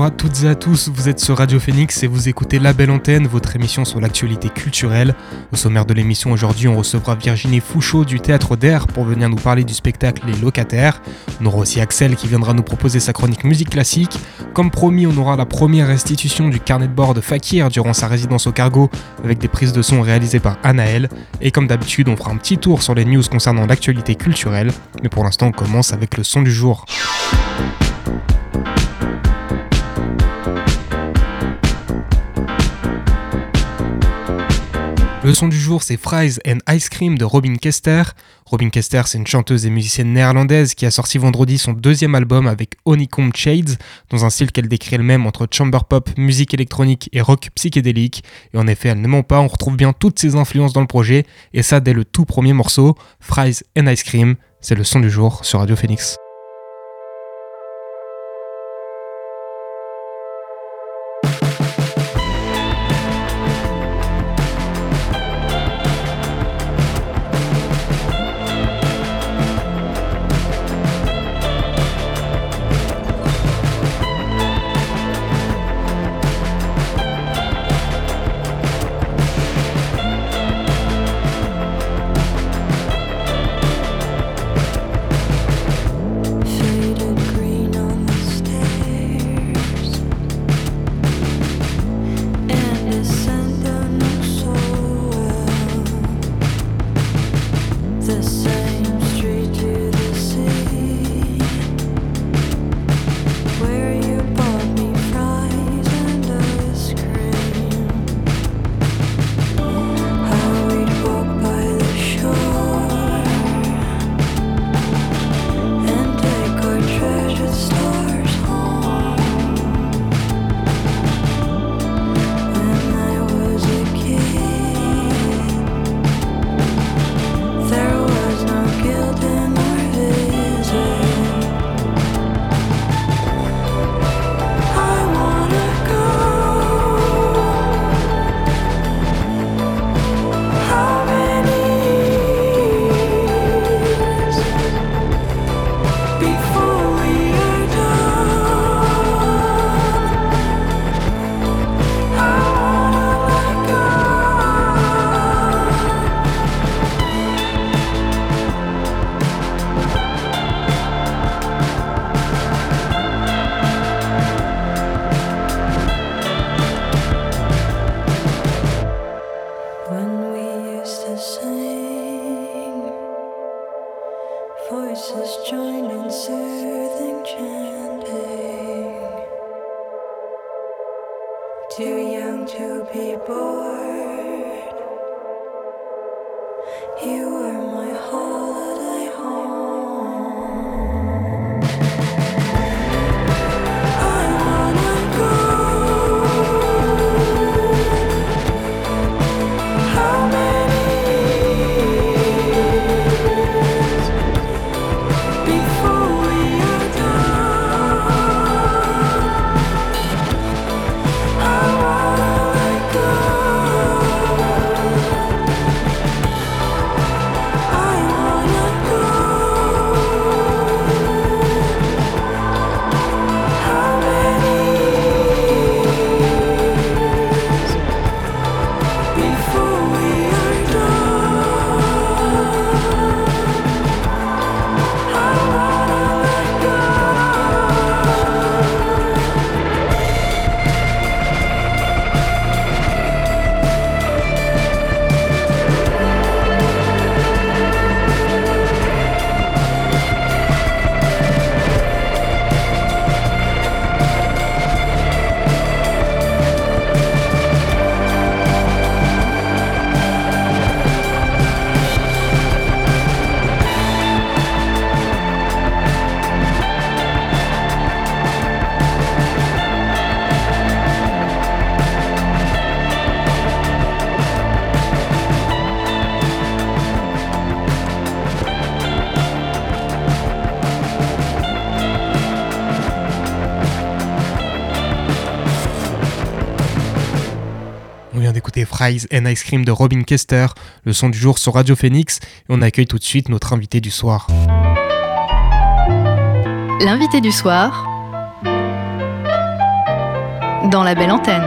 Bonjour à toutes et à tous, vous êtes sur Radio Phoenix et vous écoutez La Belle Antenne, votre émission sur l'actualité culturelle. Au sommaire de l'émission aujourd'hui, on recevra Virginie Fouchot du Théâtre d'Air pour venir nous parler du spectacle Les Locataires. On aura aussi Axel qui viendra nous proposer sa chronique musique classique. Comme promis, on aura la première restitution du carnet de bord de Fakir durant sa résidence au cargo avec des prises de son réalisées par Anaël. Et comme d'habitude, on fera un petit tour sur les news concernant l'actualité culturelle. Mais pour l'instant, on commence avec le son du jour. Le son du jour, c'est Fries and Ice Cream de Robin Kester. Robin Kester, c'est une chanteuse et musicienne néerlandaise qui a sorti vendredi son deuxième album avec Honeycomb Shades, dans un style qu'elle décrit elle-même entre chamber pop, musique électronique et rock psychédélique. Et en effet, elle ne ment pas, on retrouve bien toutes ses influences dans le projet, et ça dès le tout premier morceau, Fries and Ice Cream. C'est le son du jour sur Radio Phoenix. Fries and Ice Cream de Robin Kester, le son du jour sur Radio Phoenix, et on accueille tout de suite notre invité du soir. L'invité du soir dans la belle antenne.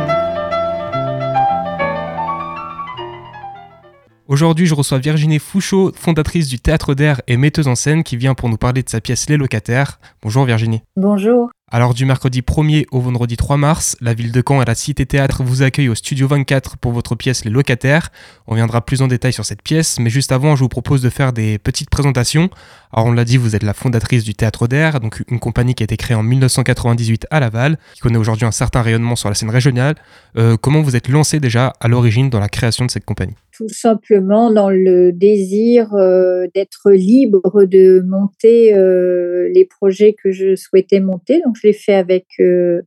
Aujourd'hui, je reçois Virginie Fouchot, fondatrice du Théâtre d'Air et metteuse en scène, qui vient pour nous parler de sa pièce Les Locataires. Bonjour Virginie. Bonjour. Alors du mercredi 1er au vendredi 3 mars, la ville de Caen et la Cité Théâtre vous accueillent au Studio 24 pour votre pièce Les Locataires. On viendra plus en détail sur cette pièce, mais juste avant, je vous propose de faire des petites présentations. Alors on l'a dit, vous êtes la fondatrice du Théâtre d'Air, donc une compagnie qui a été créée en 1998 à Laval, qui connaît aujourd'hui un certain rayonnement sur la scène régionale. Euh, comment vous êtes lancé déjà à l'origine dans la création de cette compagnie? Tout simplement dans le désir euh, d'être libre de monter euh, les projets que je souhaitais monter. Donc je l'ai fait avec euh,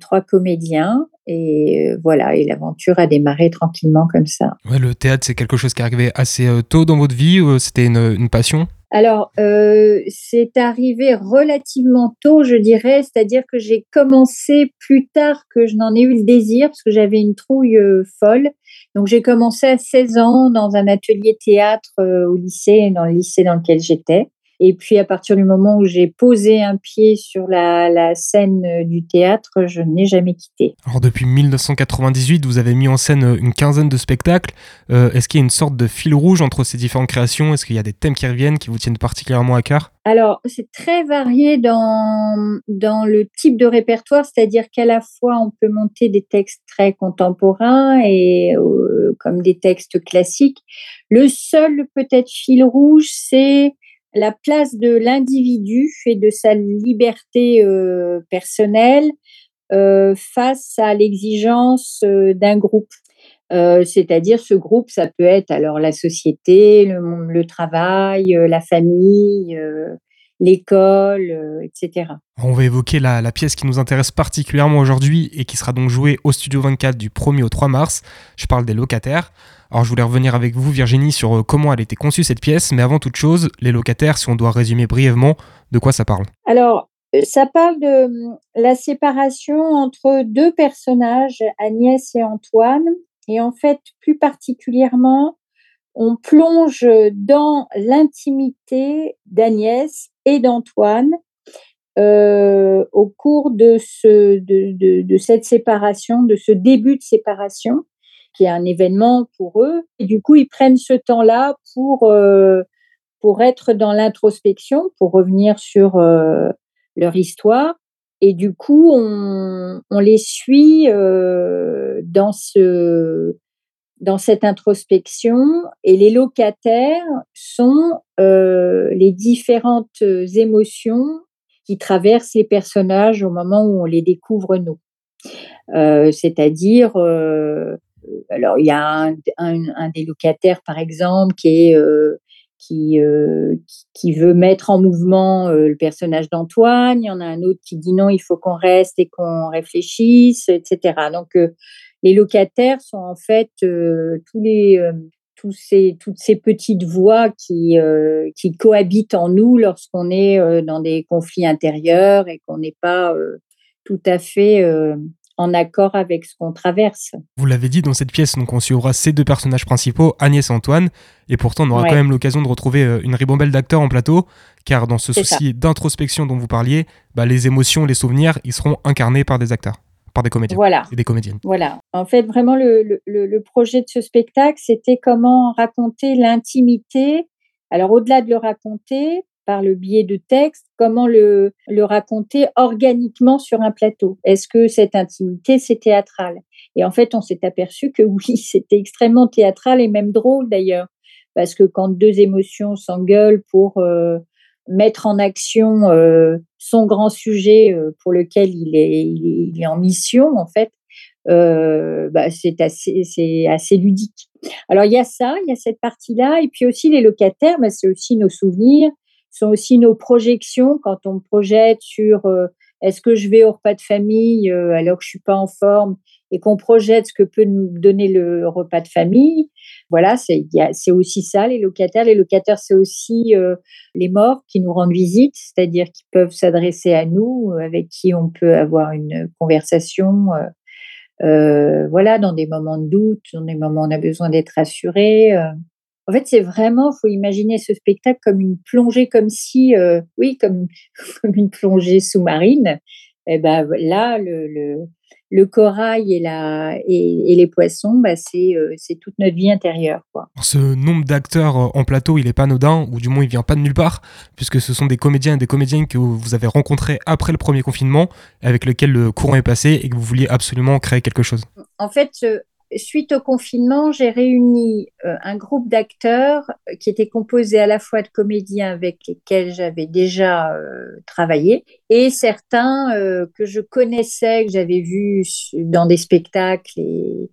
trois comédiens. Et voilà, et l'aventure a démarré tranquillement comme ça. Le théâtre, c'est quelque chose qui est arrivé assez tôt dans votre vie, c'était une passion? Alors, euh, c'est arrivé relativement tôt, je dirais, c'est-à-dire que j'ai commencé plus tard que je n'en ai eu le désir, parce que j'avais une trouille euh, folle. Donc, j'ai commencé à 16 ans dans un atelier théâtre euh, au lycée, dans le lycée dans lequel j'étais. Et puis, à partir du moment où j'ai posé un pied sur la, la scène euh, du théâtre, je n'ai jamais quitté. Alors depuis 1998, vous avez mis en scène euh, une quinzaine de spectacles. Euh, Est-ce qu'il y a une sorte de fil rouge entre ces différentes créations? Est-ce qu'il y a des thèmes qui reviennent, qui vous tiennent particulièrement à cœur? Alors, c'est très varié dans, dans le type de répertoire, c'est-à-dire qu'à la fois, on peut monter des textes très contemporains et euh, comme des textes classiques. Le seul peut-être fil rouge, c'est la place de l'individu et de sa liberté euh, personnelle euh, face à l'exigence euh, d'un groupe. C'est-à-dire ce groupe, ça peut être alors la société, le, travail, la famille, l'école, euh, etc. On va évoquer la, la pièce qui nous intéresse particulièrement aujourd'hui et qui sera donc jouée au Studio 24 du 1er au 3 mars. Je parle des locataires. Alors je voulais revenir avec vous Virginie sur euh, comment elle a été conçue cette pièce, mais avant toute chose, les locataires, si on doit résumer brièvement, de quoi ça parle? Alors, euh, ça parle de hum, la séparation entre deux personnages, Agnès et Antoine. Et en fait, plus particulièrement, on plonge dans l'intimité d'Agnès et d'Antoine euh, au cours de, ce, de, de, cette séparation, de ce début de séparation, qui est un événement pour eux. Et du coup, ils prennent ce temps-là pour, euh, pour être dans l'introspection, pour revenir sur euh, leur histoire. Et du coup, on, on les suit dans, ce, dans cette introspection. Et les locataires sont euh, les différentes émotions qui traversent les personnages au moment où on les découvre nous. Euh, C'est-à-dire, euh, alors il y a un, des locataires, par exemple, qui. Euh, euh, veut mettre en mouvement euh, le personnage d'Antoine. Il y en a un autre qui dit non, il faut qu'on reste et qu'on réfléchisse, etc. Donc, euh, les locataires sont en fait euh, tous les, tous ces, toutes ces petites voix qui, euh, qui cohabitent en nous lorsqu'on est euh, dans des conflits intérieurs et qu'on n'est pas euh, tout à fait euh, en accord avec ce qu'on traverse. Vous l'avez dit, dans cette pièce, donc on suivra ces deux personnages principaux, Agnès et Antoine, et pourtant on aura Ouais. quand même l'occasion de retrouver euh, une ribambelle d'acteurs en plateau, car dans ce souci d'introspection dont vous parliez, bah, les émotions, les souvenirs, ils seront incarnés par des acteurs, par des comédiens Voilà. et des comédiennes. Voilà. En fait, vraiment, le, le, le- le projet de ce spectacle, c'était comment raconter l'intimité. Alors, au-delà de le raconter par le biais de texte, comment le, le raconter organiquement sur un plateau. Est-ce que cette intimité, c'est théâtral? Et en fait, on s'est aperçu que oui, c'était extrêmement théâtral et même drôle d'ailleurs. Parce que quand deux émotions s'engueulent pour euh, mettre en action euh, son grand sujet euh, pour lequel il est, il est, en mission, en fait, euh, bah, c'est assez, assez ludique. Alors il y a ça, il y a cette partie-là, et puis aussi les locataires, bah, c'est aussi nos souvenirs, sont aussi nos projections quand on projette sur est-ce que je vais au repas de famille alors que je suis pas en forme et qu'on projette ce que peut nous donner le repas de famille. Voilà, c'est il aussi ça les locataires. Les locataires, c'est aussi euh, les morts qui nous rendent visite, c'est-à-dire qui peuvent s'adresser à nous, avec qui on peut avoir une conversation. euh, euh, voilà, dans des moments de doute, dans des moments où on a besoin d'être rassuré. En fait, c'est vraiment, faut imaginer ce spectacle comme une plongée, comme si, oui, comme, une plongée sous-marine. Et ben là, le, le corail et, la, et, et les poissons, bah, c'est euh, c'est toute notre vie intérieure. Quoi. Ce nombre d'acteurs euh, en plateau, il est pas anodin, ou du moins il vient pas de nulle part, puisque ce sont des comédiens et des comédiennes que vous avez rencontrés après le premier confinement, avec lesquels le courant est passé et que vous vouliez absolument créer quelque chose. En fait, euh, suite au confinement, j'ai réuni euh, un groupe d'acteurs euh, qui était composé à la fois de comédiens avec lesquels j'avais déjà euh, travaillé et certains que je connaissais, que j'avais vus dans des spectacles et,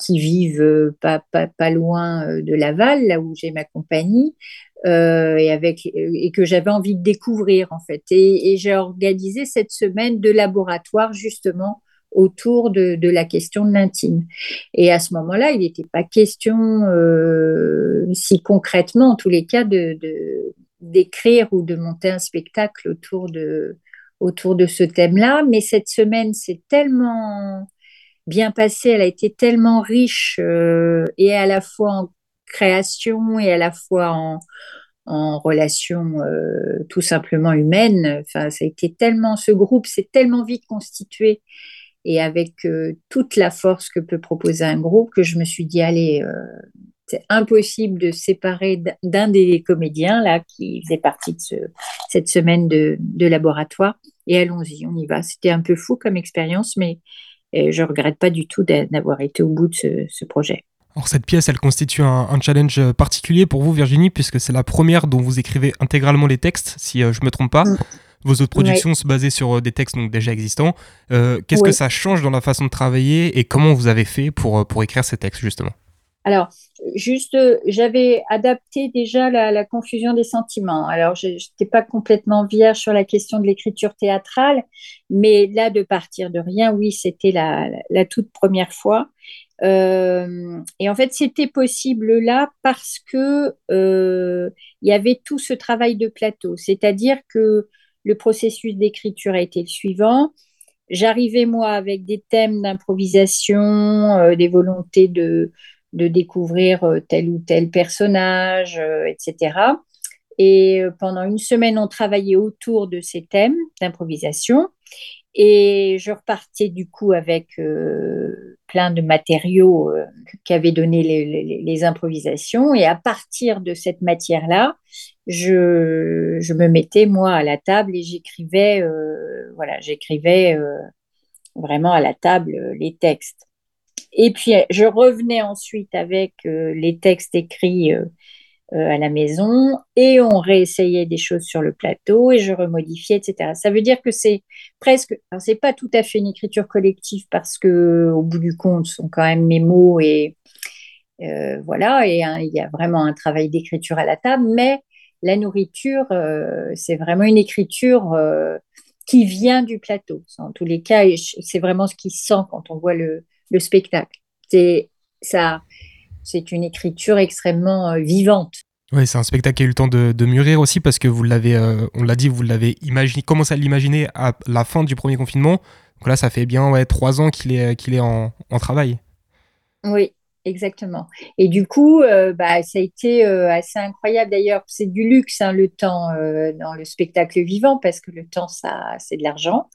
qui vivent pas, loin de Laval, là où j'ai ma compagnie. et, avec, et que j'avais envie de découvrir en fait. Et j'ai organisé cette semaine de laboratoire justement autour de, la question de l'intime. Et à ce moment-là, il n'était pas question, euh, si concrètement, en tous les cas, d'écrire ou de monter un spectacle autour de, autour de ce thème-là. Mais cette semaine, c'est tellement bien passée, elle a été tellement riche, euh, et à la fois en création et à la fois en, en relation euh, tout simplement humaine. Enfin, ça a été tellement, ce groupe s'est tellement vite constitué et avec euh, toute la force que peut proposer un groupe que je me suis dit, allez, euh, c'est impossible de se séparer d'un des comédiens là qui faisait partie de ce, cette semaine de, de laboratoire et allons-y, on y va. C'était un peu fou comme expérience, mais euh, je regrette pas du tout d'a- d'avoir été au bout de ce, ce projet. Alors cette pièce, elle constitue un, un challenge particulier pour vous, Virginie, puisque c'est la première dont vous écrivez intégralement les textes, si euh, je me trompe pas. Vos autres productions se basaient sur euh, des textes donc déjà existants. Euh, Qu'est-ce que ça change dans la façon de travailler et comment vous avez fait pour, euh, pour écrire ces textes justement? Alors, juste, euh, j'avais adapté déjà la, la confusion des sentiments. Alors, je n'étais pas complètement vierge sur la question de l'écriture théâtrale, mais là, de partir de rien, oui, c'était la, la, toute première fois. Euh, et en fait, c'était possible là parce que euh, il y avait tout ce travail de plateau, c'est-à-dire que le processus d'écriture a été le suivant. J'arrivais moi avec des thèmes d'improvisation, euh, des volontés de de découvrir euh, tel ou tel personnage, etc. Et euh, pendant une semaine, on travaillait autour de ces thèmes d'improvisation. Et je repartais du coup avec euh, plein de matériaux euh, qu'avaient donné les, improvisations. Et à partir de cette matière-là, je, me mettais moi à la table et j'écrivais, euh, voilà, j'écrivais vraiment à la table les textes. Et puis, je revenais ensuite avec les textes écrits euh, à la maison et on réessayait des choses sur le plateau et je remodifiais, etc. Ça veut dire que c'est presque, alors c'est pas tout à fait une écriture collective parce que au bout du compte, ce sont quand même mes mots et euh, voilà, et il y a vraiment un travail d'écriture à la table, mais la nourriture, euh, c'est vraiment une écriture qui vient du plateau. En tous les cas, c'est vraiment ce qui se sent quand on voit le, le spectacle. C'est ça, c'est une écriture extrêmement euh, vivante. Oui, c'est un spectacle qui a eu le temps de, de mûrir aussi parce que vous l'avez, euh, on l'a dit, vous l'avez imaginé, commencé à l'imaginer à la fin du premier confinement. Donc là, ça fait bien ouais, trois ans qu'il est, qu'il est en, en travail. Oui, exactement. Et du coup, euh, bah, ça a été euh, assez incroyable. D'ailleurs, c'est du luxe, hein, le temps euh, dans le spectacle vivant, parce que le temps, c'est de l'argent.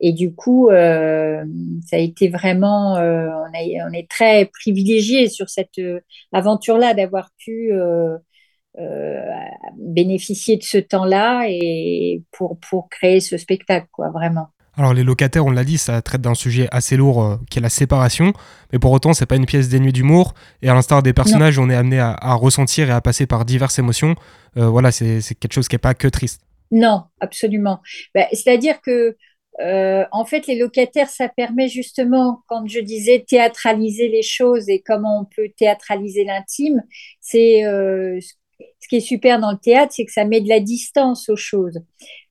Et du coup, ça a été vraiment, on, on est très privilégiés sur cette aventure-là d'avoir pu bénéficier de ce temps-là et pour, pour créer ce spectacle, quoi, vraiment. Alors les locataires, on l'a dit, ça traite d'un sujet assez lourd euh, qui est la séparation, mais pour autant c'est pas une pièce dénuée d'humour. Et à l'instar des personnages, on est amené à, à ressentir et à passer par diverses émotions. Euh, voilà, c'est quelque chose qui est pas que triste. Non, absolument. Ben, C'est-à-dire que, euh, en fait, les locataires, ça permet justement, quand je disais théâtraliser les choses et comment on peut théâtraliser l'intime, c'est ce qui est super dans le théâtre, c'est que ça met de la distance aux choses.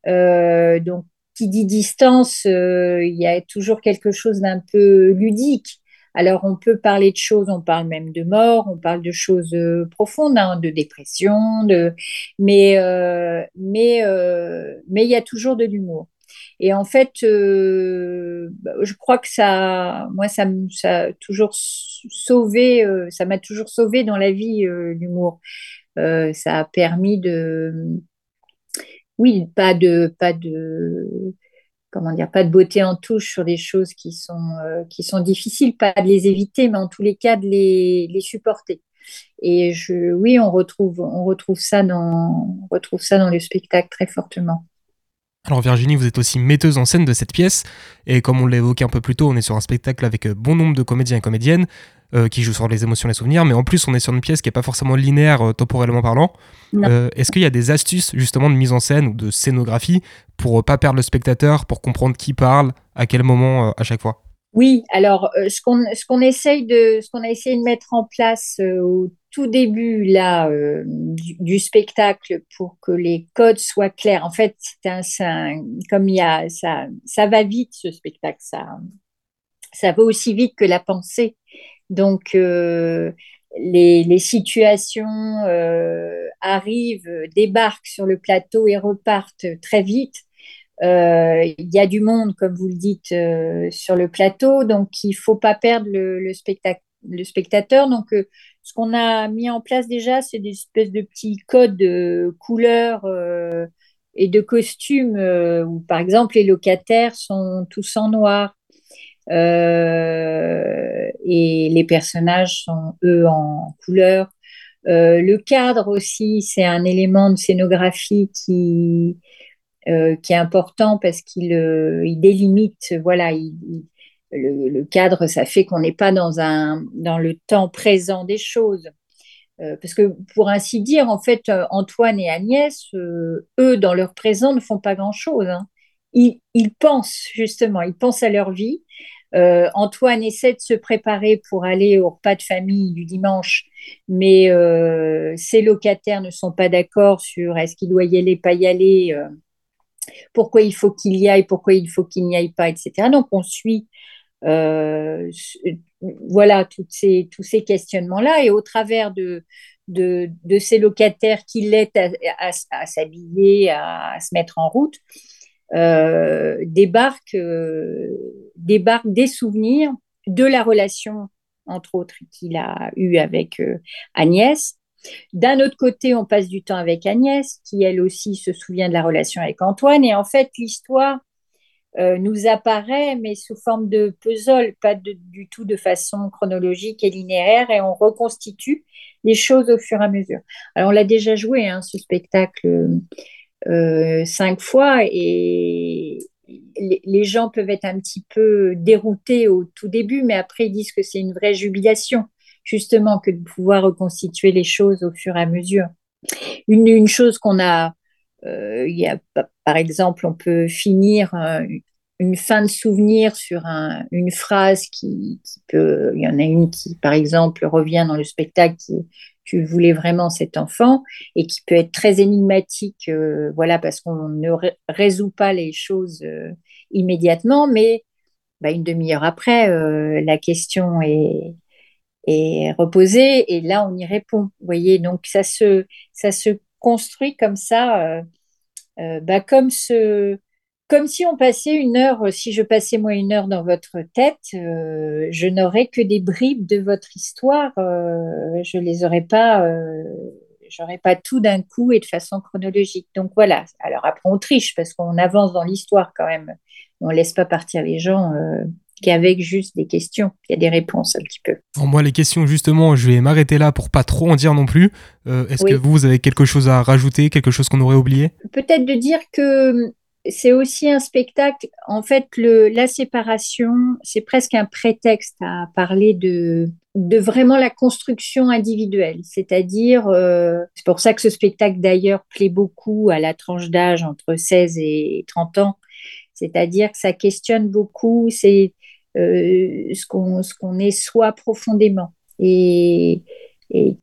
Donc, qui dit distance, euh, il y a toujours quelque chose d'un peu ludique. Alors, on peut parler de choses, on parle même de mort, on parle de choses euh, profondes, hein, de dépression, de... mais euh, mais mais il y a toujours de l'humour. Et en fait, je crois que ça, moi, ça, ça toujours sauvé, ça m'a toujours sauvé dans la vie, l'humour. Ça a permis de, oui, pas de, pas de, comment dire, pas de beauté en touche sur des choses qui sont, euh, qui sont difficiles, pas de les éviter, mais en tous les cas de les, supporter. Et oui, on retrouve, ça dans, retrouve ça dans le spectacle très fortement. Alors Virginie, vous êtes aussi metteuse en scène de cette pièce, et comme on l'a évoqué un peu plus tôt, on est sur un spectacle avec euh, bon nombre de comédiens et comédiennes euh, qui jouent sur les émotions les souvenirs, mais en plus on est sur une pièce qui n'est pas forcément linéaire euh, temporellement parlant. Euh, Est-ce qu'il y a des astuces justement de mise en scène ou de scénographie pour pas perdre le spectateur, pour comprendre qui parle, à quel moment à chaque fois? Oui, alors ce qu'on qu'on essaye de ce qu'on a essayé de mettre en place au tout début là du, du spectacle pour que les codes soient clairs. En fait, un, un- comme il y a ça ça va vite ce spectacle, ça ça va aussi vite que la pensée. Donc euh, les, situations euh, arrivent, débarquent sur le plateau et repartent très vite. Euh, Il y a du monde, comme vous le dites, sur le plateau, donc il faut pas perdre le, le, spectateur. Donc, ce qu'on a mis en place déjà, c'est des espèces de petits codes de couleurs et de costumes, où par exemple les locataires sont tous en noir et les personnages sont eux en couleur. Euh, le cadre aussi, c'est un élément de scénographie qui euh, qui est important parce qu'il euh, il délimite, voilà, il, il- le, cadre, ça fait qu'on n'est pas dans un dans le temps présent des choses. Euh, parce que pour ainsi dire, en fait, euh, Antoine et Agnès, euh, eux, dans leur présent, ne font pas grand-chose. hein. Ils, ils pensent justement, ils pensent à leur vie. Euh, Antoine essaie de se préparer pour aller au repas de famille du dimanche, mais euh, ses locataires ne sont pas d'accord sur est-ce qu'il doit y aller, pas y aller. euh, pourquoi il faut qu'il y aille, pourquoi il faut qu'il n'y aille pas, etc. Donc on suit voilà tous ces questionnements-là et au travers de, de, ces locataires qui l'aident à, s'habiller, à, se mettre en route, euh, euh, des souvenirs de la relation, entre autres, qu'il a eue avec euh, Agnès. D'un autre côté, on passe du temps avec Agnès, qui elle aussi se souvient de la relation avec Antoine. Et en fait, l'histoire euh, nous apparaît, mais sous forme de puzzle, pas du tout de façon chronologique et linéaire, et on reconstitue les choses au fur et à mesure. Alors, on l'a déjà joué, hein, ce spectacle, cinq fois, et les, gens peuvent être un petit peu déroutés au tout début, mais après, ils disent que c'est une vraie jubilation justement que de pouvoir reconstituer les choses au fur et à mesure. Une, chose qu'on a, euh, y a, par exemple, on peut finir euh, une fin de souvenir sur un, une phrase qui, qui, peut, il y en a une qui, par exemple, revient dans le spectacle qui tu voulais vraiment cet enfant et qui peut être très énigmatique, euh, voilà, parce qu'on ne ré résout pas les choses euh, immédiatement, mais bah, une demi-heure après, euh, la question est, est reposée et là on y répond. Vous voyez, donc ça se, ça se construit comme ça, bah, comme, ce, comme si on passait une heure, si je passais moi une heure dans votre tête, euh, je n'aurais que des bribes de votre histoire, euh, je les aurais pas, euh, j'aurais pas tout d'un coup et de façon chronologique. Donc voilà. Alors après on triche parce qu'on avance dans l'histoire quand même. On laisse pas partir les gens euh, qu'avec juste des questions. Il y a des réponses un petit peu. Moi, les questions, justement, je vais m'arrêter là pour pas trop en dire non plus. Euh, Est-ce Oui. que vous, vous avez quelque chose à rajouter, quelque chose qu'on aurait oublié? Peut-être de dire que c'est aussi un spectacle, en fait, la séparation, c'est presque un prétexte à parler de, vraiment la construction individuelle. C'est-à-dire, euh, c'est pour ça que ce spectacle d'ailleurs plaît beaucoup à la tranche d'âge entre 16 et 30 ans. C'est-à-dire que ça questionne beaucoup c'est euh, ce qu'on est soi profondément et,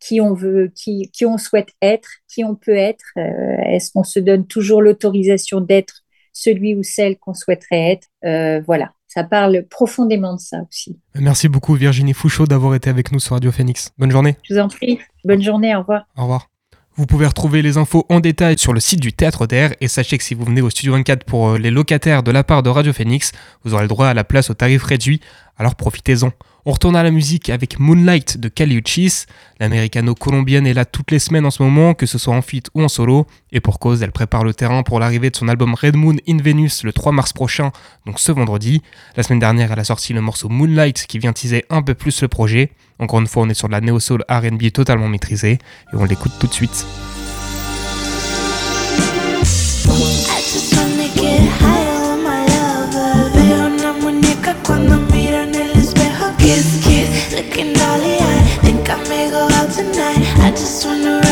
qui on veut, qui, qui on souhaite être, qui on peut être. Euh, Est-ce qu'on se donne toujours l'autorisation d'être celui ou celle qu'on souhaiterait être euh, Voilà, ça parle profondément de ça aussi. Merci beaucoup Virginie Fouchot d'avoir été avec nous sur Radio Phoenix. Bonne journée. Je vous en prie. Bonne journée, au revoir. Au revoir. Vous pouvez retrouver les infos en détail sur le site du Théâtre d'Air et sachez que si vous venez au Studio 24 pour euh, les locataires de la part de Radio Phoenix, vous aurez le droit à la place au tarif réduit, alors profitez-en. On retourne à la musique avec Moonlight de Kali Uchis. L'américano-colombienne est là toutes les semaines en ce moment, que ce soit en feat ou en solo. Et pour cause, elle prépare le terrain pour l'arrivée de son album Red Moon in Venus le 3 mars prochain, donc ce vendredi. La semaine dernière, elle a sorti le morceau Moonlight qui vient teaser un peu plus le projet. Encore une fois, on est sur de la néo-soul RB totalement maîtrisée et on l'écoute tout de suite. Kiss, kiss, looking dolly eye. Think I may go out tonight. I just wanna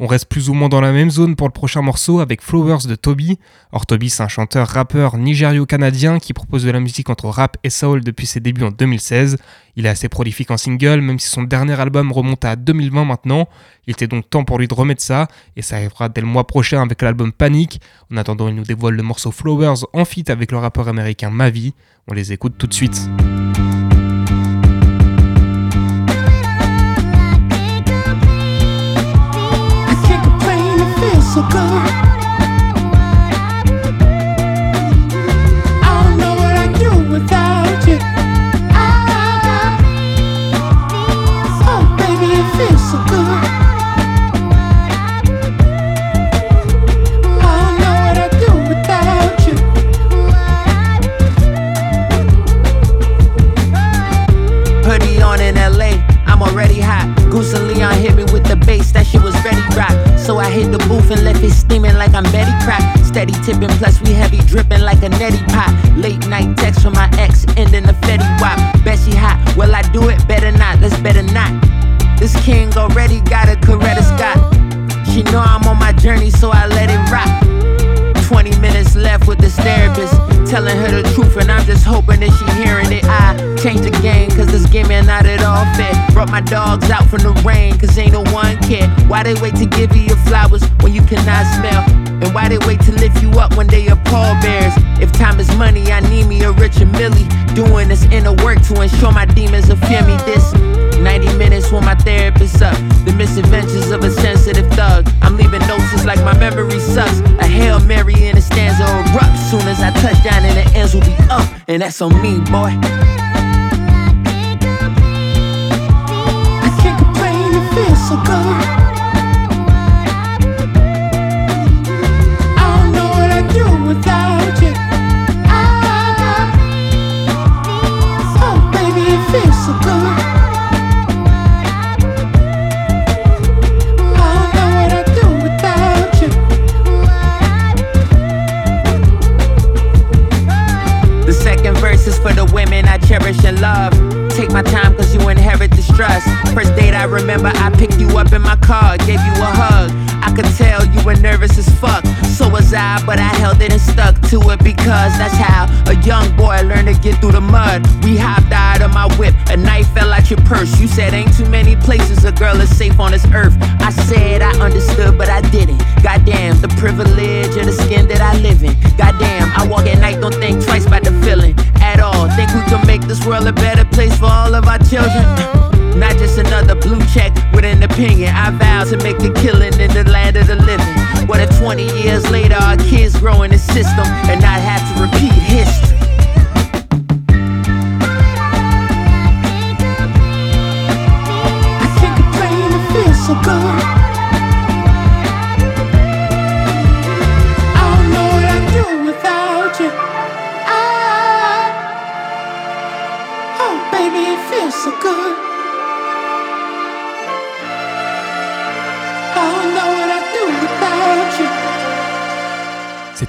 On reste plus ou moins dans la même zone pour le prochain morceau avec Flowers de Toby. Or Toby c'est un chanteur rappeur nigério-canadien qui propose de la musique entre rap et soul depuis ses débuts en 2016. Il est assez prolifique en single même si son dernier album remonte à 2020 maintenant. Il était donc temps pour lui de remettre ça et ça arrivera dès le mois prochain avec l'album Panic. En attendant il nous dévoile le morceau Flowers en feat avec le rappeur américain Mavi. On les écoute tout de suite. Tipping, plus we heavy dripping like a neti pot. Late night text from my ex, ending the Fetty Wap. Bet she hot, well I do it better not, let's better not. This king already got a Coretta Scott. She know I'm on my journey, so I let it rock. 20 minutes left with this therapist telling her the truth and i'm just hoping that she hearing it i change the game cause this scheming, not at all fair. Brought my dogs out from the rain, cause ain't no one care. Why they wait to give you your flowers when you cannot smell? And why they wait to lift you up when they are pallbearers? If time is money, I need me a Richard Millie. Doing this inner work to ensure my demons will fear me. This 90 minutes when my therapist up. The misadventures of a sensitive thug. I'm leaving notes like my memory sucks. A Hail Mary in a stanza erupts. Soon as I touch down and the ends will be up. And that's on me, boy. Is for the women I cherish and love. Take my time cause you inherit this remember I picked you up in my car, gave you a hug. I could tell you were nervous as fuck. So was I, but I held it and stuck to it because that's how a young boy learned to get through the mud. We hopped out of my whip, a knife fell out your purse. You said ain't too many places a girl is safe on this earth. I said I understood, but I didn't. Goddamn, the privilege of the skin that I live in. Goddamn, I walk at night, don't think twice about the feeling at all. Think we can make this world a better place for all of our children. Not just another blue check with an opinion. I vow to make the killing in the land of the living. What if 20 years later our kids grow in the system and not have to repeat history? I can't complain, it feels so good.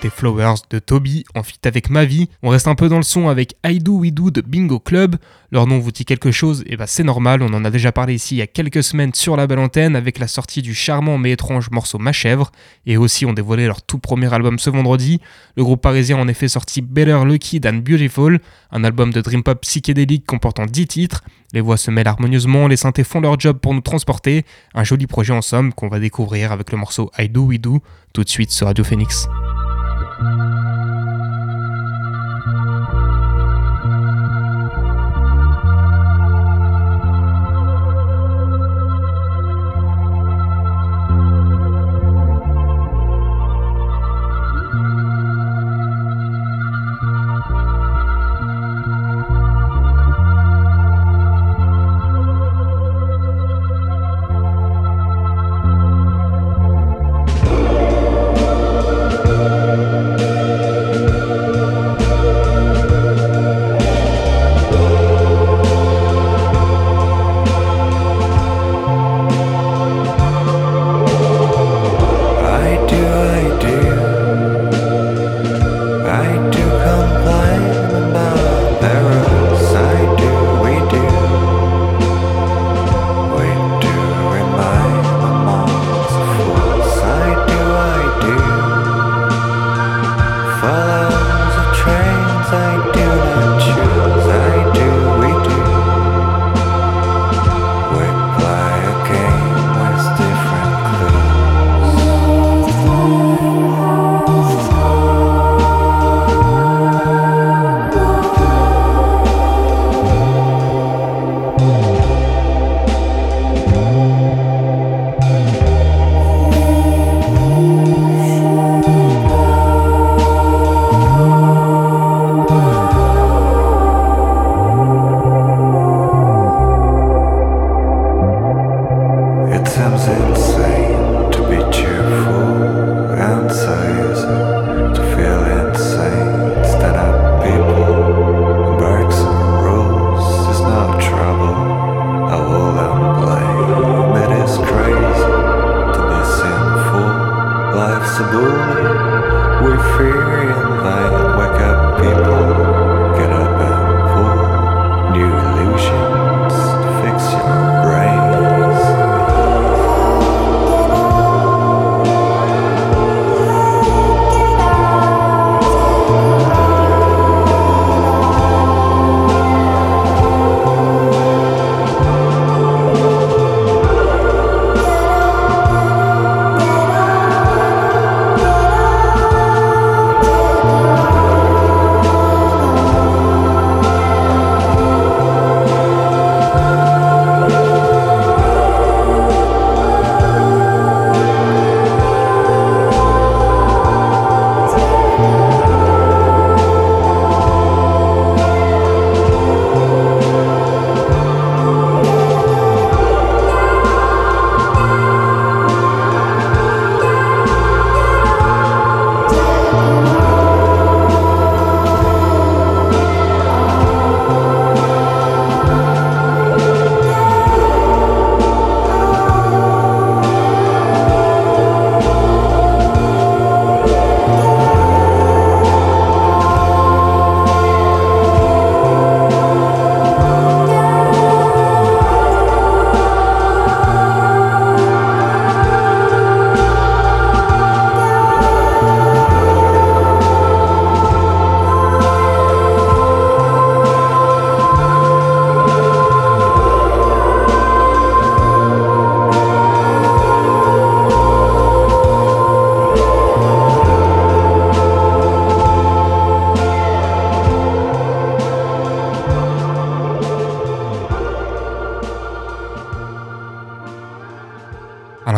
Flowers de Toby en feat avec Mavi. On reste un peu dans le son avec I Do We Do de Bingo Club. Leur nom vous dit quelque chose, et bah c'est normal, on en a déjà parlé ici il y a quelques semaines sur la belle antenne avec la sortie du charmant mais étrange morceau Ma chèvre, et aussi ont dévoilé leur tout premier album ce vendredi. Le groupe parisien en effet sorti Better Lucky Than Beautiful, un album de dream pop psychédélique comportant 10 titres. Les voix se mêlent harmonieusement, les synthés font leur job pour nous transporter. Un joli projet en somme qu'on va découvrir avec le morceau I Do We Do tout de suite sur Radio Phoenix. I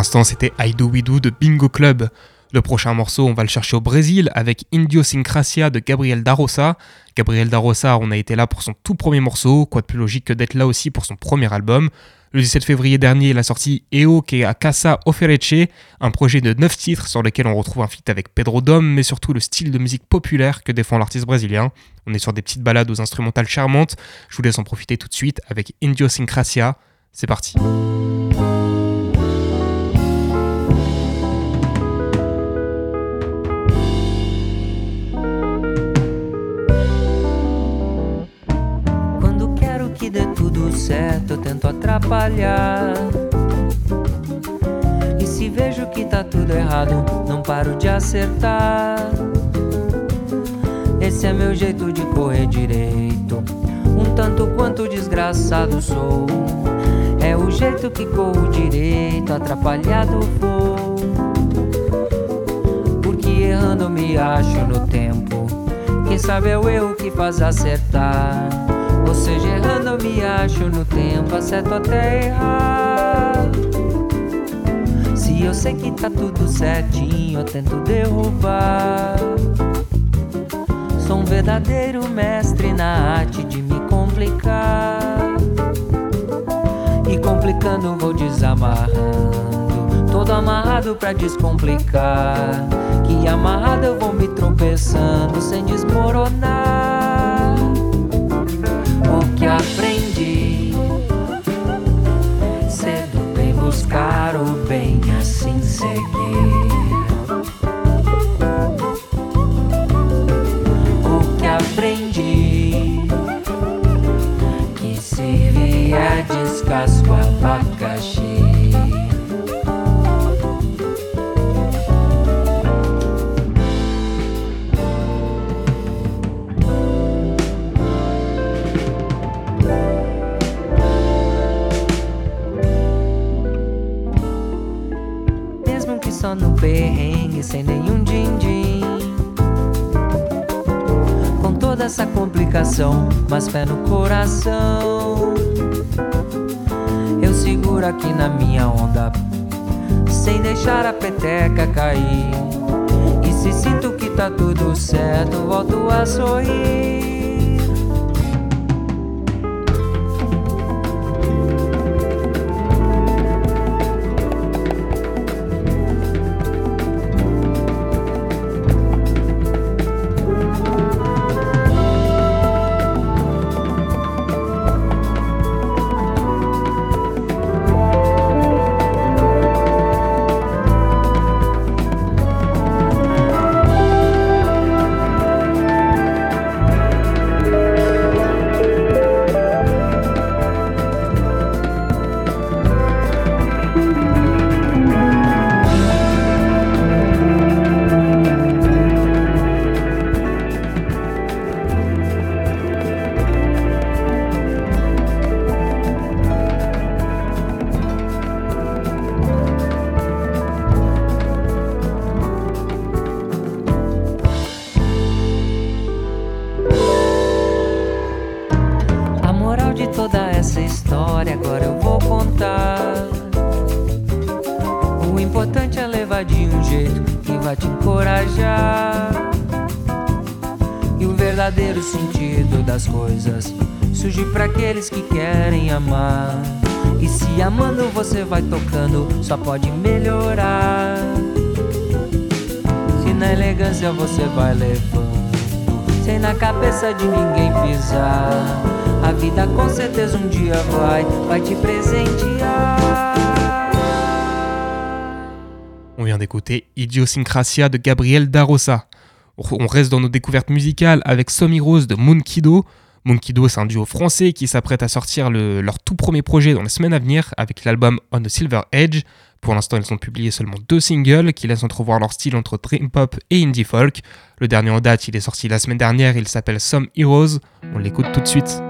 c'était I Do We Do de Bingo Club. Le prochain morceau, on va le chercher au Brésil avec Indiosyncrasia de Gabriel Darosa. Gabriel Darosa, on a été là pour son tout premier morceau, quoi de plus logique que d'être là aussi pour son premier album. Le 17 février dernier, il a sorti Eo que a Casa Ofereche, un projet de 9 titres sur lequel on retrouve un feat avec Pedro Dom, mais surtout le style de musique populaire que défend l'artiste brésilien. On est sur des petites balades aux instrumentales charmantes. Je vous laisse en profiter tout de suite avec Indiosyncrasia. C'est parti. Certo, eu tento atrapalhar. E se vejo que tá tudo errado, não paro de acertar. Esse é meu jeito de correr direito, um tanto quanto desgraçado sou. É o jeito que corro direito, atrapalhado vou. Porque errando me acho no tempo. Quem sabe é o erro que faz acertar. Ou seja, errando eu me acho no tempo, acerto até errar. Se eu sei que tá tudo certinho, eu tento derrubar. Sou um verdadeiro mestre na arte de me complicar. E complicando vou desamarrando. Todo amarrado pra descomplicar. Que amarrado eu vou me tropeçando sem desmoronar. Que aprendi cedo bem buscar o bem assim seguir. O que aprendi que servia descasco abacaxi. Perrengue, sem nenhum din-din. Com toda essa complicação, mas pé no coração. Eu seguro aqui na minha onda, sem deixar a peteca cair. E se sinto que tá tudo certo, volto a sorrir. Só pode melhorar. Se na elegância você vai levando, sem na cabeça de ninguém pisar. A vida com certeza um dia vai, vai te presentear. On vient d'écouter Idiosyncrasia de Gabriel Darosa. On reste dans nos découvertes musicales avec Somi Rose de Moonkido. Moonkido, c'est un duo français qui s'apprête à sortir le- leur tout premier projet dans les semaines à venir avec l'album On the Silver Edge. Pour l'instant, ils ont publié seulement deux singles qui laissent entrevoir leur style entre dream pop et indie folk. Le dernier en date, il est sorti la semaine dernière, il s'appelle Some Heroes. On l'écoute tout de suite.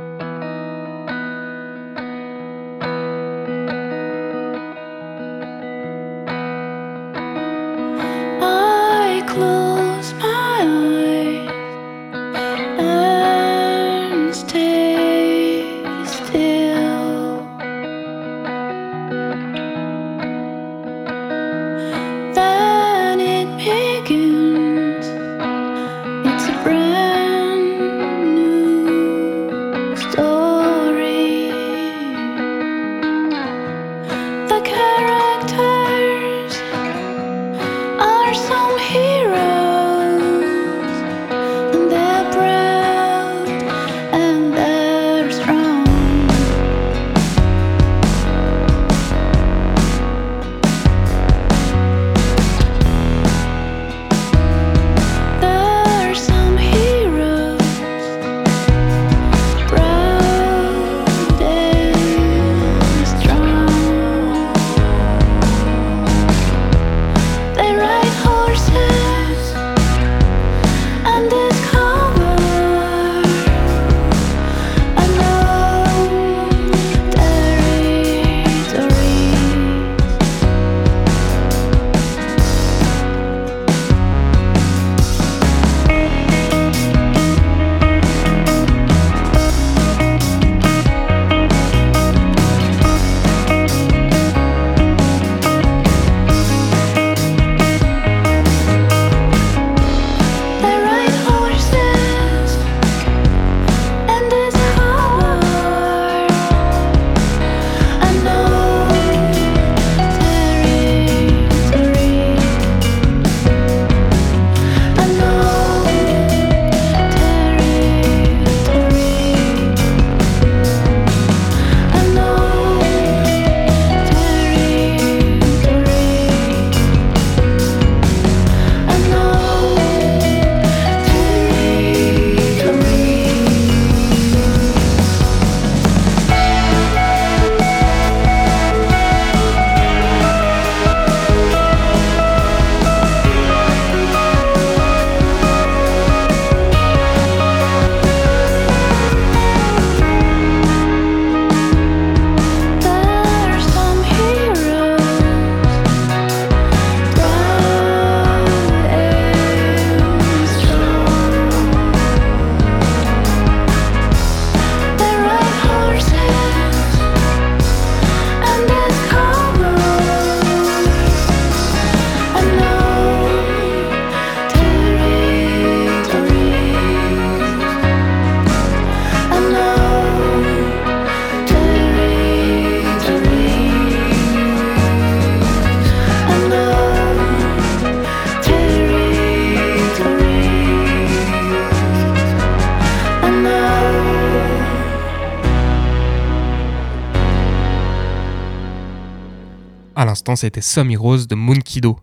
C'était Summy Rose de Moonkido.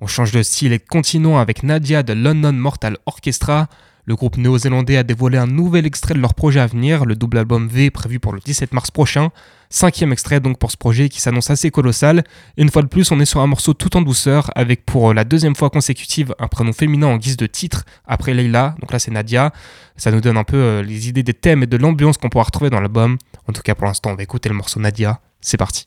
On change de style et de continent avec Nadia de London Mortal Orchestra. Le groupe néo-zélandais a dévoilé un nouvel extrait de leur projet à venir, le double album V prévu pour le 17 mars prochain. Cinquième extrait donc pour ce projet qui s'annonce assez colossal. Et une fois de plus, on est sur un morceau tout en douceur avec pour la deuxième fois consécutive un prénom féminin en guise de titre après Leila. Donc là, c'est Nadia. Ça nous donne un peu euh, les idées des thèmes et de l'ambiance qu'on pourra retrouver dans l'album. En tout cas, pour l'instant, on va écouter le morceau Nadia. C'est parti.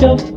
your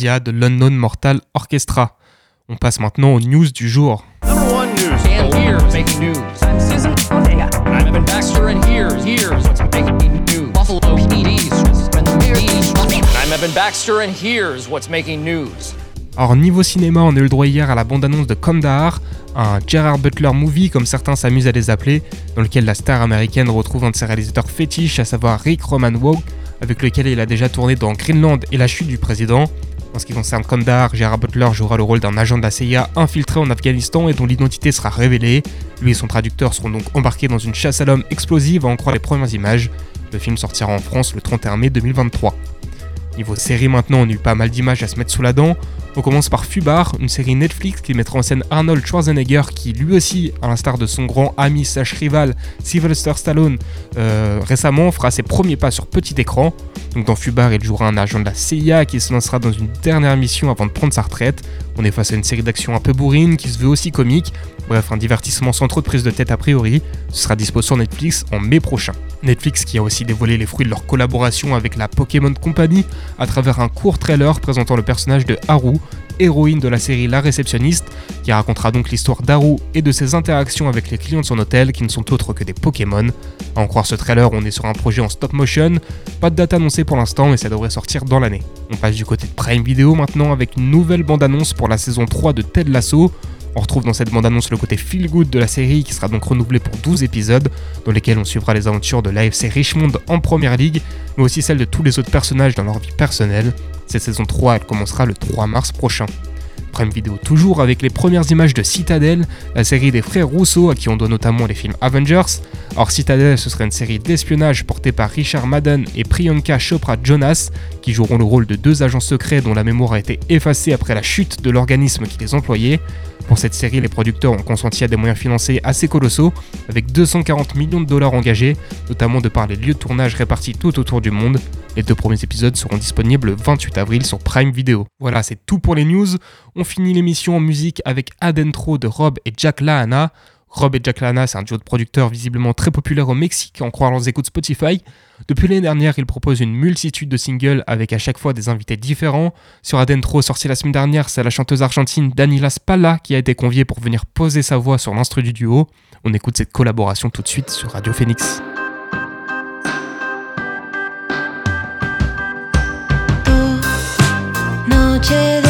De London Mortal Orchestra. On passe maintenant aux news du jour. Alors niveau cinéma, on a eu le droit hier à la bande-annonce de Kandahar, un Gerard Butler movie comme certains s'amusent à les appeler, dans lequel la star américaine retrouve un de ses réalisateurs fétiches, à savoir Rick Roman Waugh, avec lequel il a déjà tourné dans Greenland et la chute du président. En ce qui concerne Kandahar, Gérard Butler jouera le rôle d'un agent de la CIA infiltré en Afghanistan et dont l'identité sera révélée. Lui et son traducteur seront donc embarqués dans une chasse à l'homme explosive à en croire les premières images. Le film sortira en France le 31 mai 2023. Niveau série maintenant, on a pas mal d'images à se mettre sous la dent. On commence par Fubar, une série Netflix qui mettra en scène Arnold Schwarzenegger qui lui aussi, à l'instar de son grand ami slash rival Sylvester Stallone, euh, récemment fera ses premiers pas sur petit écran. Donc dans Fubar, il jouera un agent de la CIA qui se lancera dans une dernière mission avant de prendre sa retraite. On est face à une série d'actions un peu bourrine qui se veut aussi comique. Bref, un divertissement sans trop de prise de tête a priori. Ce sera dispo sur Netflix en mai prochain. Netflix qui a aussi dévoilé les fruits de leur collaboration avec la Pokémon Company à travers un court trailer présentant le personnage de Haru, héroïne de la série La Réceptionniste, qui racontera donc l'histoire d'Haru et de ses interactions avec les clients de son hôtel qui ne sont autres que des Pokémon. À en croire ce trailer, on est sur un projet en stop motion, pas de date annoncée pour l'instant mais ça devrait sortir dans l'année. On passe du côté de Prime Video maintenant avec une nouvelle bande-annonce pour la saison 3 de Ted Lasso. On retrouve dans cette bande-annonce le côté feel good de la série qui sera donc renouvelé pour 12 épisodes, dans lesquels on suivra les aventures de l'AFC Richmond en première ligue, mais aussi celles de tous les autres personnages dans leur vie personnelle. Cette saison 3, elle commencera le 3 mars prochain. Prime Video toujours avec les premières images de Citadel, la série des frères Rousseau à qui on doit notamment les films Avengers. Or Citadel ce serait une série d'espionnage portée par Richard Madden et Priyanka Chopra Jonas qui joueront le rôle de deux agents secrets dont la mémoire a été effacée après la chute de l'organisme qui les employait. Pour cette série, les producteurs ont consenti à des moyens financiers assez colossaux, avec 240 millions de dollars engagés, notamment de par les lieux de tournage répartis tout autour du monde. Les deux premiers épisodes seront disponibles le 28 avril sur Prime Video. Voilà, c'est tout pour les news. On finit l'émission en musique avec Adentro de Rob et Jack Lahana. Rob et Jack Lana, c'est un duo de producteurs visiblement très populaire au Mexique, en croire leurs écoutes Spotify. Depuis l'année dernière, ils proposent une multitude de singles avec à chaque fois des invités différents. Sur Adentro, sorti la semaine dernière, c'est la chanteuse argentine Danila Spalla qui a été conviée pour venir poser sa voix sur l'instru du duo. On écoute cette collaboration tout de suite sur Radio Phoenix. Noche de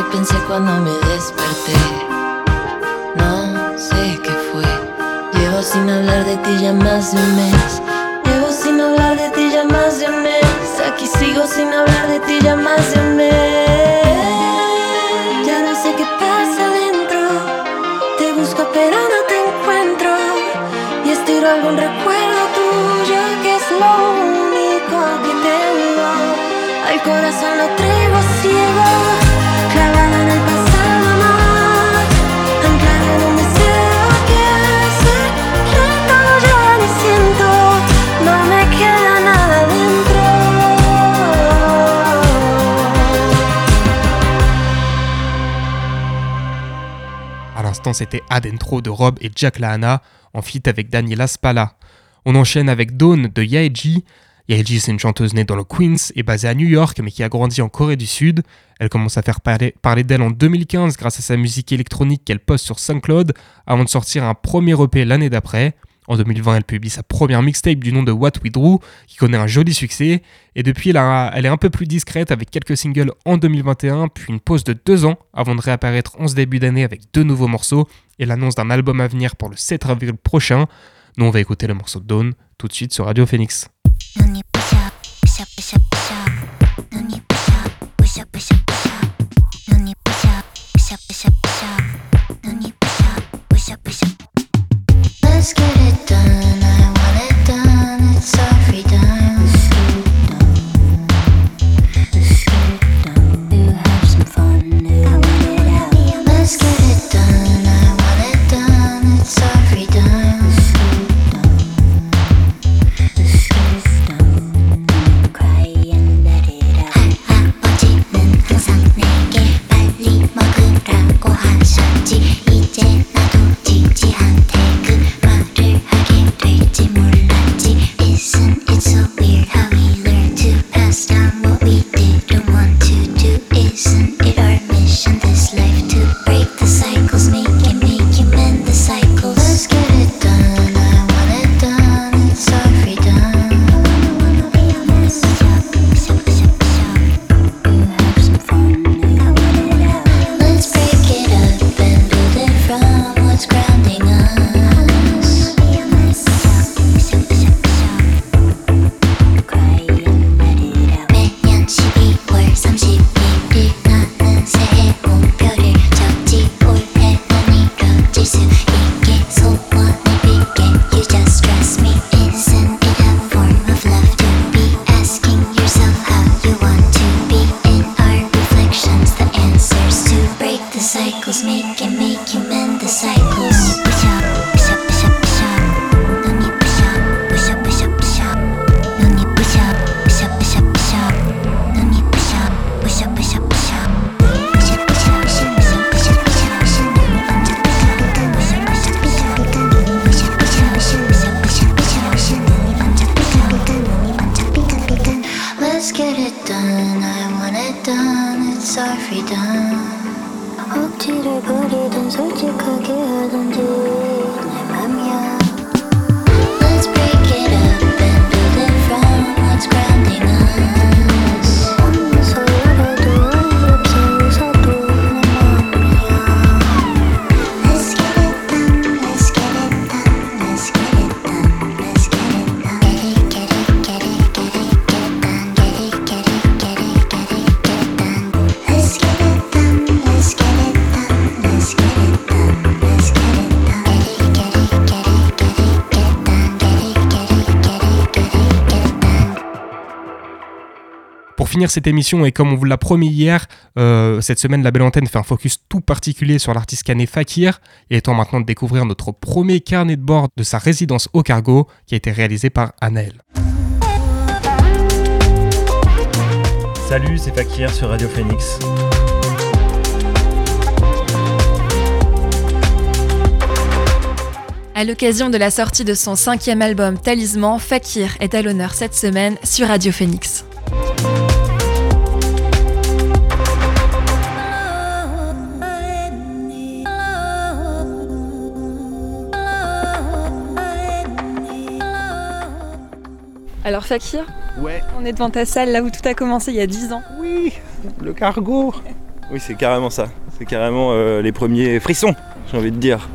que pensé cuando me desperté. No sé qué fue. Llevo sin hablar de ti ya más de un mes. Llevo sin hablar de ti ya más de un mes. Aquí sigo sin hablar de ti ya más de un mes. Ya no sé qué pasa dentro. Te busco pero no te encuentro. Y estiro algún recuerdo tuyo que es lo único que tengo. Al corazón lo traigo. C'était Adentro de Rob et Jack Lahana en feat avec Daniela Spala. On enchaîne avec Dawn de Yaeji. Yaeji, c'est une chanteuse née dans le Queens et basée à New York, mais qui a grandi en Corée du Sud. Elle commence à faire parler, parler d'elle en 2015 grâce à sa musique électronique qu'elle poste sur SoundCloud avant de sortir un premier EP l'année d'après. En 2020, elle publie sa première mixtape du nom de What We Drew, qui connaît un joli succès, et depuis, elle, est un peu plus discrète avec quelques singles en 2021, puis une pause de deux ans avant de réapparaître en ce début d'année avec deux nouveaux morceaux et l'annonce d'un album à venir pour le 7 avril prochain. Nous, on va écouter le morceau de Dawn tout de suite sur Radio Phoenix. Let's get it done, finir cette émission, et comme on vous l'a promis hier, euh, cette semaine, la belle antenne fait un focus tout particulier sur l'artiste canet Fakir. Il est temps maintenant de découvrir notre premier carnet de bord de sa résidence au cargo, qui a été réalisé par Anaël. Salut, c'est Fakir sur Radio Phoenix. À l'occasion de la sortie de son cinquième album Talisman, Fakir est à l'honneur cette semaine sur Radio Phoenix. Alors Fakir Ouais. On est devant ta salle là où tout a commencé il y a 10 ans. Oui, le cargo. Oui, c'est carrément ça. C'est carrément euh, les premiers frissons, j'ai envie de dire.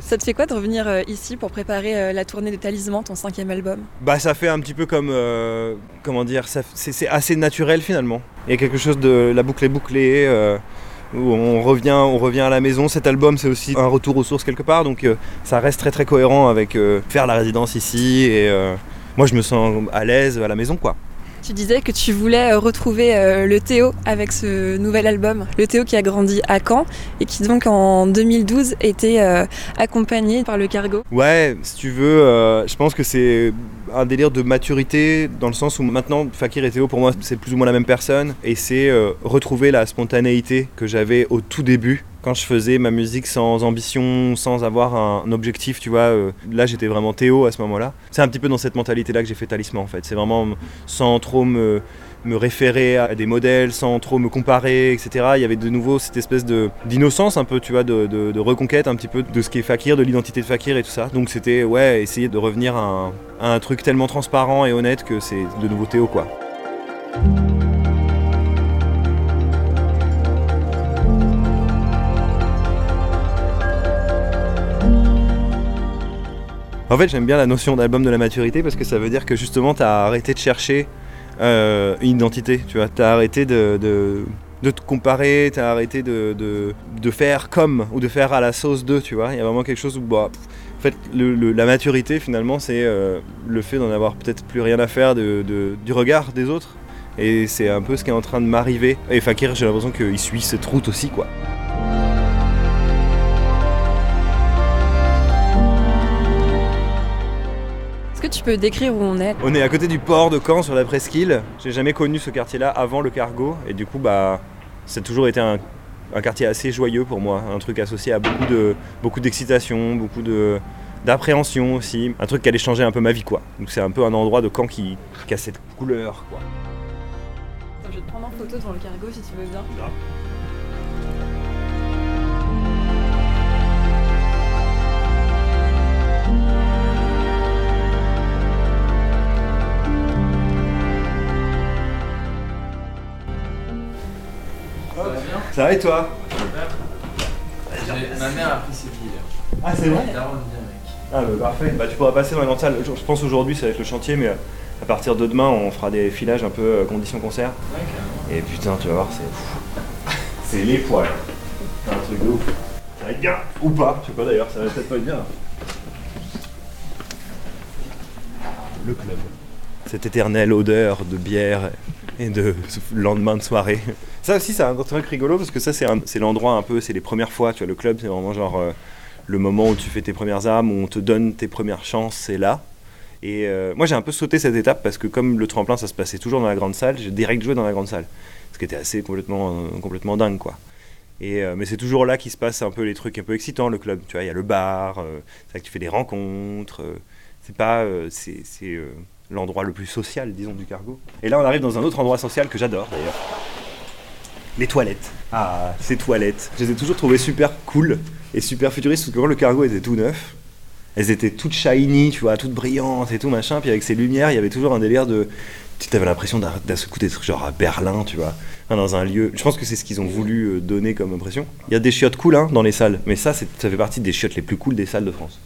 Ça te fait quoi de revenir euh, ici pour préparer euh, la tournée de Talisman, ton cinquième album? Bah ça fait un petit peu comme... euh, comment dire C'est assez naturel finalement. Il y a quelque chose de... La boucle est bouclée on revient, on revient à la maison. Cet album c'est aussi un retour aux sources quelque part, donc euh, ça reste très très cohérent avec euh, faire la résidence ici et euh, moi je me sens à l'aise à la maison quoi. Tu disais que tu voulais euh, retrouver euh, le Théo avec ce nouvel album. Le Théo qui a grandi à Caen et qui donc en 2012 était euh, accompagné par le cargo. Ouais, si tu veux, je pense que c'est un délire de maturité dans le sens où maintenant Fakir et Théo pour moi c'est plus ou moins la même personne et c'est retrouver la spontanéité que j'avais au tout début quand je faisais ma musique sans ambition, sans avoir un objectif, tu vois. euh, là j'étais vraiment Théo à ce moment-là. C'est un petit peu dans cette mentalité-là que j'ai fait Talisman en fait. C'est vraiment sans trop me me référer à des modèles sans trop me comparer, etc. Il y avait de nouveau cette espèce d'innocence un peu, tu vois, de, de- reconquête un petit peu de ce qu'est Fakir, de l'identité de Fakir et tout ça. Donc c'était, ouais, essayer de revenir un, à un truc tellement transparent et honnête que c'est de nouveau Théo, quoi. En fait, j'aime bien la notion d'album de la maturité parce que ça veut dire que justement, tu as arrêté de chercher euh, une identité, tu vois. Tu as arrêté de, de, de te comparer, tu as arrêté de, de, faire comme ou de faire à la sauce de, tu vois. Il y a vraiment quelque chose où, bah, en fait, la maturité, finalement, c'est euh, le fait d'en avoir peut-être plus rien à faire du regard des autres. Et c'est un peu ce qui est en train de m'arriver. Et Fakir, j'ai l'impression qu'il suit cette route aussi, quoi. Tu peux décrire où on est On est à côté du port de Caen sur la presqu'île. J'ai jamais connu ce quartier-là avant le cargo et du coup bah ça a toujours été un, un quartier assez joyeux pour moi, un truc associé à beaucoup de beaucoup d'excitation, beaucoup de d'appréhension aussi, un truc qui allait changer un peu ma vie quoi. Donc c'est un peu un endroit de Caen qui, qui a cette couleur quoi. Je vais te prendre en photo devant le cargo si tu veux bien. Ça va et toi Ma mère a pris ses billets. Ah c'est vrai. Ah bah parfait, bah tu pourras passer dans la grande salle. Je je pense aujourd'hui ça va être le chantier mais euh, à partir de demain on fera des filages un peu euh, conditions concert. Et putain tu vas voir c'est. C'est les poils. C'est un truc de ouf. Ça va être bien ou pas, je sais pas d'ailleurs, ça va peut-être pas être bien. Le club. Cette éternelle odeur de bière et de lendemain de soirée. Ça aussi c'est un truc rigolo parce que ça c'est l'endroit un peu, c'est les premières fois, tu vois, le club c'est vraiment genre euh, le moment où tu fais tes premières armes, où on te donne tes premières chances, c'est là. Et euh, moi j'ai un peu sauté cette étape parce que comme le tremplin ça se passait toujours dans la grande salle, j'ai direct joué dans la grande salle. Ce qui était assez complètement, euh, complètement dingue quoi. Et, mais c'est toujours là qu'il se passe un peu les trucs un peu excitants, le club. Tu vois, il y a le bar, c'est là que tu fais des rencontres. c'est pas, c'est, l'endroit le plus social, disons, du cargo. Et là, on arrive dans un autre endroit social que j'adore d'ailleurs. Les toilettes. Ah, ces toilettes. Je les ai toujours trouvées super cool et super futuristes parce que quand le cargo était tout neuf, elles étaient toutes shiny, tu vois, toutes brillantes et tout machin. Puis avec ces lumières, il y avait toujours un délire de. Tu avais l'impression d'un coup d'être genre à Berlin, tu vois, dans un lieu. Je pense que c'est ce qu'ils ont voulu euh, donner comme impression. Il y a des chiottes cool hein, dans les salles, mais ça, ça fait partie des chiottes les plus cool des salles de France.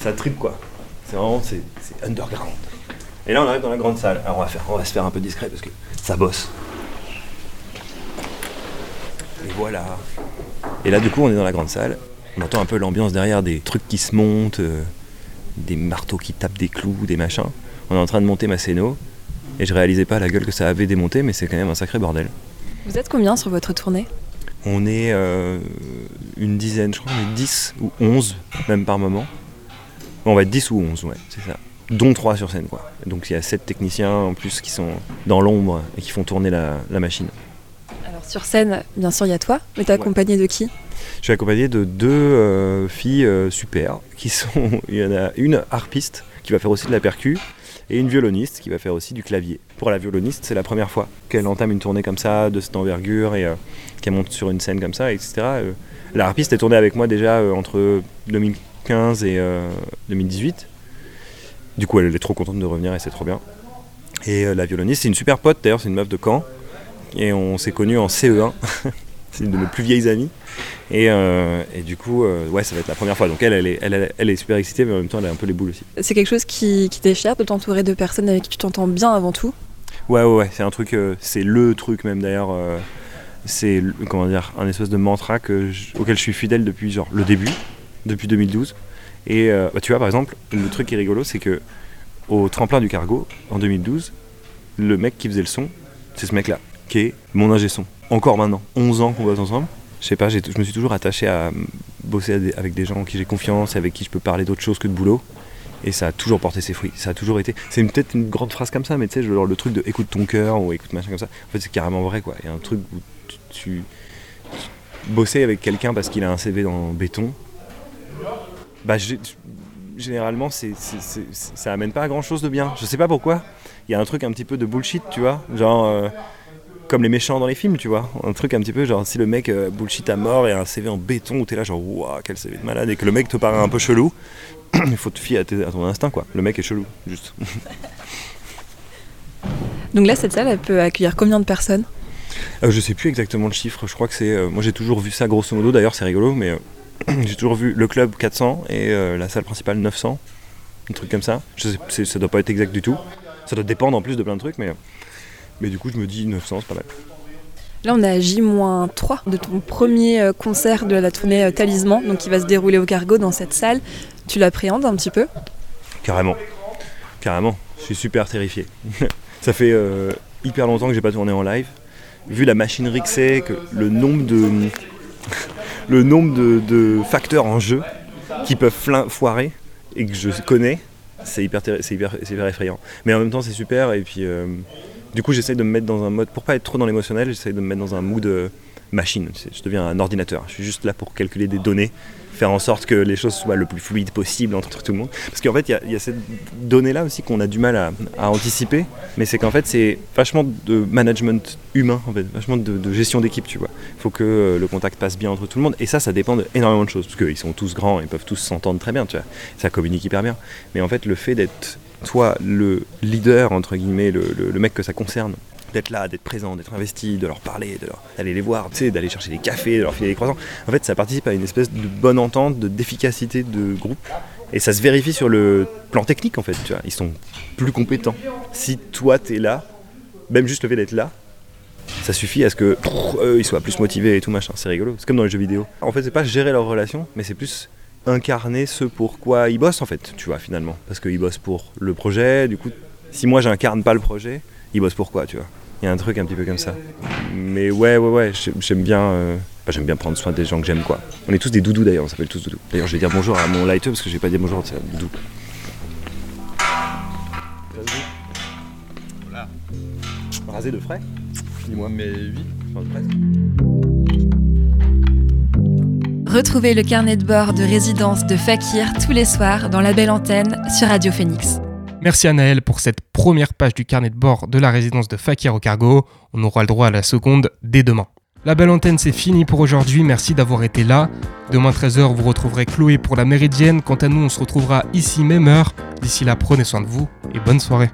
Ça trip quoi. C'est vraiment, c'est underground. Et là, on arrive dans la grande salle. Alors, on va, faire, on va se faire un peu discret parce que ça bosse. Et voilà. Et là, du coup, on est dans la grande salle. On entend un peu l'ambiance derrière, des trucs qui se montent, euh, des marteaux qui tapent des clous, des machins. On est en train de monter Masséno. Et je réalisais pas la gueule que ça avait démonté, mais c'est quand même un sacré bordel. Vous êtes combien sur votre tournée? On est euh, une dizaine, je crois, on est 10 ou 11, même par moment. On va être 10 ou 11, ouais, c'est ça. Dont 3 sur scène, quoi. Donc il y a 7 techniciens en plus qui sont dans l'ombre et qui font tourner la, la machine. Alors sur scène, bien sûr, il y a toi, mais t'es accompagné de qui? Je suis accompagné de deux euh, filles euh, super, qui sont. Il y en a une harpiste qui va faire aussi de la percu et une violoniste qui va faire aussi du clavier. Pour la violoniste, c'est la première fois qu'elle entame une tournée comme ça, de cette envergure et euh, qu'elle monte sur une scène comme ça, etc. Euh, la harpiste est tournée avec moi déjà entre 2015 et euh, 2018. Du coup, elle est trop contente de revenir et c'est trop bien. Et euh, la violoniste, c'est une super pote d'ailleurs, c'est une meuf de Caen. Et on s'est connus en CE1. C'est une de mes plus vieilles amies. Et, euh, et du coup, euh, ouais, ça va être la première fois. Donc elle, elle est, elle, est super excitée, mais en même temps, elle a un peu les boules aussi. C'est quelque chose qui, qui t'est cher de t'entourer de personnes avec qui tu t'entends bien avant tout? Ouais, ouais, ouais, c'est un truc, c'est le truc même d'ailleurs. c'est, comment dire, un espèce de mantra que je- auquel je suis fidèle depuis genre le début, depuis 2012. Et euh, bah, tu vois, par exemple, le truc qui est rigolo, c'est que au tremplin du cargo, en 2012, le mec qui faisait le son, c'est ce mec-là, qui est mon ingé son. Encore maintenant, 11 ans qu'on bosse ensemble. Je sais pas, je me suis toujours attaché à euh, bosser avec des gens en qui j'ai confiance, avec qui je peux parler d'autre chose que de boulot. Et ça a toujours porté ses fruits. Ça a toujours été. C'est peut-être une grande phrase comme ça, mais tu sais, genre le truc de écoute ton cœur ou écoute machin comme ça. En fait, c'est carrément vrai, quoi. Il y a un truc où tu. tu- tu- bosser avec quelqu'un parce qu'il a un CV dans béton. Bah, généralement, c'est, ça amène pas à grand chose de bien. Je sais pas pourquoi. Il y a un truc un petit peu de bullshit, tu vois. Genre. euh, comme les méchants dans les films, tu vois. Un truc un petit peu genre si le mec euh, bullshit à mort et a un CV en béton où t'es là genre waouh quel CV de malade et que le mec te paraît un peu chelou, il faut te fier à, ton instinct quoi. Le mec est chelou, juste. Donc là, cette salle, elle peut accueillir combien de personnes? Euh, je sais plus exactement le chiffre, je crois que c'est. moi j'ai toujours vu ça grosso modo, d'ailleurs c'est rigolo, mais j'ai toujours vu le club 400 et euh, la salle principale 900, un truc comme ça. Je sais, ça doit pas être exact du tout. Ça doit dépendre en plus de plein de trucs, mais, mais du coup je me dis 900 c'est pas mal. Là, on est à J-3 de ton premier euh, concert de la tournée euh, Talisman, donc qui va se dérouler au cargo dans cette salle. Tu l'appréhendes un petit peu? Carrément. Carrément. Je suis super terrifié. ça fait euh, hyper longtemps que j'ai pas tourné en live. Vu la machinerie que c'est, que le nombre de. Le nombre de, facteurs en jeu qui peuvent foirer et que je connais, c'est hyper, hyper effrayant. Mais en même temps, c'est super. Et puis, euh, du coup, j'essaye de me mettre dans un mode. Pour pas être trop dans l'émotionnel, j'essaye de me mettre dans un mood euh, machine. Je deviens un ordinateur. Je suis juste là pour calculer des données, faire en sorte que les choses soient le plus fluide possible entre tout le monde. Parce qu'en fait, il y a- cette donnée-là aussi qu'on a du mal à, anticiper. Mais c'est qu'en fait, c'est vachement de management humain, vachement de, gestion d'équipe, tu vois. Il faut que le contact passe bien entre tout le monde. Et ça, ça dépend d'énormément de choses. Parce qu'ils sont tous grands, ils peuvent tous s'entendre très bien, tu vois. Ça communique hyper bien. Mais en fait, le fait d'être, toi, le leader, entre guillemets, le, le- le mec que ça concerne, d'être là, d'être présent, d'être investi, de leur parler, d'aller les voir, tu d'aller chercher des cafés, de leur filer des croissants. En fait, ça participe à une espèce de bonne entente, de d'efficacité de groupe. Et ça se vérifie sur le plan technique, en fait, tu vois. Ils sont plus compétents. Si toi, t'es là, même juste le fait d'être là, ça suffit à ce que ils soient plus motivés et tout machin. C'est rigolo. C'est comme dans les jeux vidéo. En fait, c'est pas gérer leurs relations, mais c'est plus incarner ce pourquoi ils bossent, en fait, tu vois, finalement. Parce qu'ils bossent pour le projet, du coup, si moi, j'incarne pas le projet, ils bossent pour quoi, tu vois. Il y a un truc un petit peu comme ça. Mais ouais, ouais, ouais, j'ai- j'aime bien, euh, bah, j'aime bien prendre soin des gens que j'aime, quoi. On est tous des doudous d'ailleurs, on s'appelle tous doudous. D'ailleurs, je vais dire bonjour à mon lighteux parce que j'ai pas dit bonjour, c'est un doudou. Rasé de frais Dis-moi. Mais oui. Retrouvez le carnet de bord de résidence de Fakir tous les soirs dans la belle antenne sur Radio Phoenix. Merci à Naël pour cette première page du carnet de bord de la résidence de Fakir au cargo. On aura le droit à la seconde dès demain. La belle antenne, c'est fini pour aujourd'hui. Merci d'avoir été là. Demain 13h, vous retrouverez Chloé pour la Méridienne. Quant à nous, on se retrouvera ici même heure. D'ici là, prenez soin de vous et bonne soirée.